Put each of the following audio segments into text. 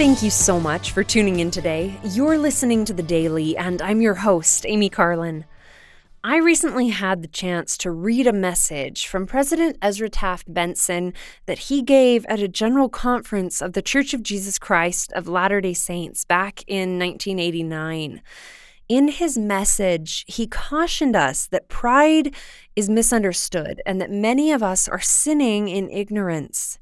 Thank you so much for tuning in today. You're listening to The Daily, and I'm your host, Amy Carlin. I recently had the chance to read a message from President Ezra Taft Benson that he gave at a general conference of the Church of Jesus Christ of Latter day Saints back in 1989. In his message, he cautioned us that pride is misunderstood and that many of us are sinning in ignorance.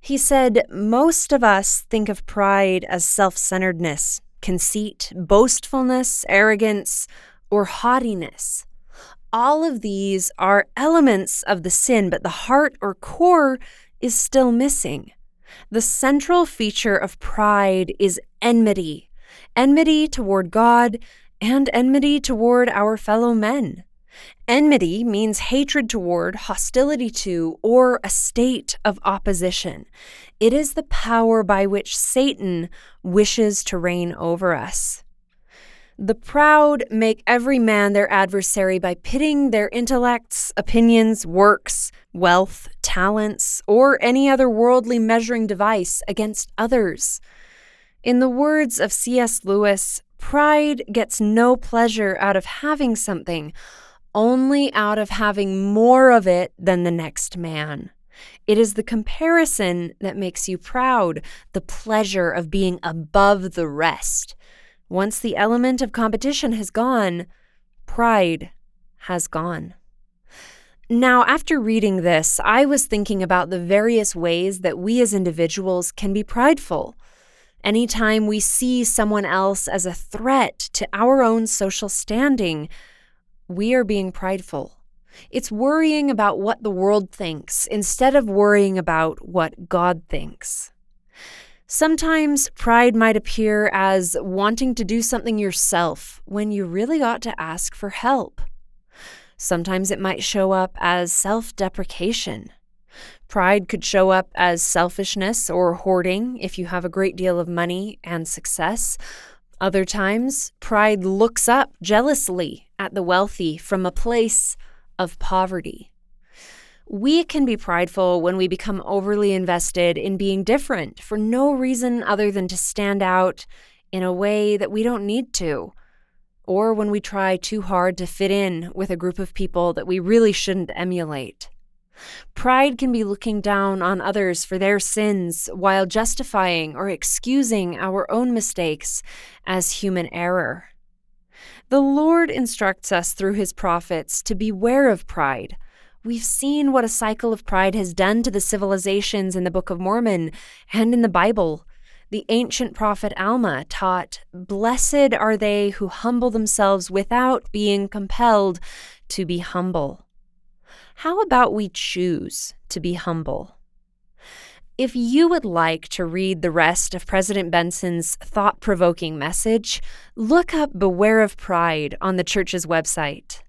He said, Most of us think of pride as self centeredness, conceit, boastfulness, arrogance, or haughtiness. All of these are elements of the sin, but the heart or core is still missing. The central feature of pride is enmity enmity toward God and enmity toward our fellow men. Enmity means hatred toward, hostility to, or a state of opposition. It is the power by which Satan wishes to reign over us. The proud make every man their adversary by pitting their intellects, opinions, works, wealth, talents, or any other worldly measuring device against others. In the words of C.S. Lewis, pride gets no pleasure out of having something only out of having more of it than the next man. It is the comparison that makes you proud, the pleasure of being above the rest. Once the element of competition has gone, pride has gone. Now, after reading this, I was thinking about the various ways that we as individuals can be prideful. Anytime we see someone else as a threat to our own social standing, we are being prideful. It's worrying about what the world thinks instead of worrying about what God thinks. Sometimes pride might appear as wanting to do something yourself when you really ought to ask for help. Sometimes it might show up as self deprecation. Pride could show up as selfishness or hoarding if you have a great deal of money and success, other times, pride looks up jealously at the wealthy from a place of poverty. We can be prideful when we become overly invested in being different for no reason other than to stand out in a way that we don't need to, or when we try too hard to fit in with a group of people that we really shouldn't emulate. Pride can be looking down on others for their sins while justifying or excusing our own mistakes as human error. The Lord instructs us through his prophets to beware of pride. We've seen what a cycle of pride has done to the civilizations in the Book of Mormon and in the Bible. The ancient prophet Alma taught, Blessed are they who humble themselves without being compelled to be humble. How about we choose to be humble? If you would like to read the rest of President Benson's thought provoking message, look up Beware of Pride on the church's website.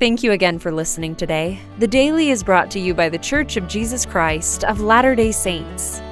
Thank you again for listening today. The Daily is brought to you by the Church of Jesus Christ of Latter day Saints.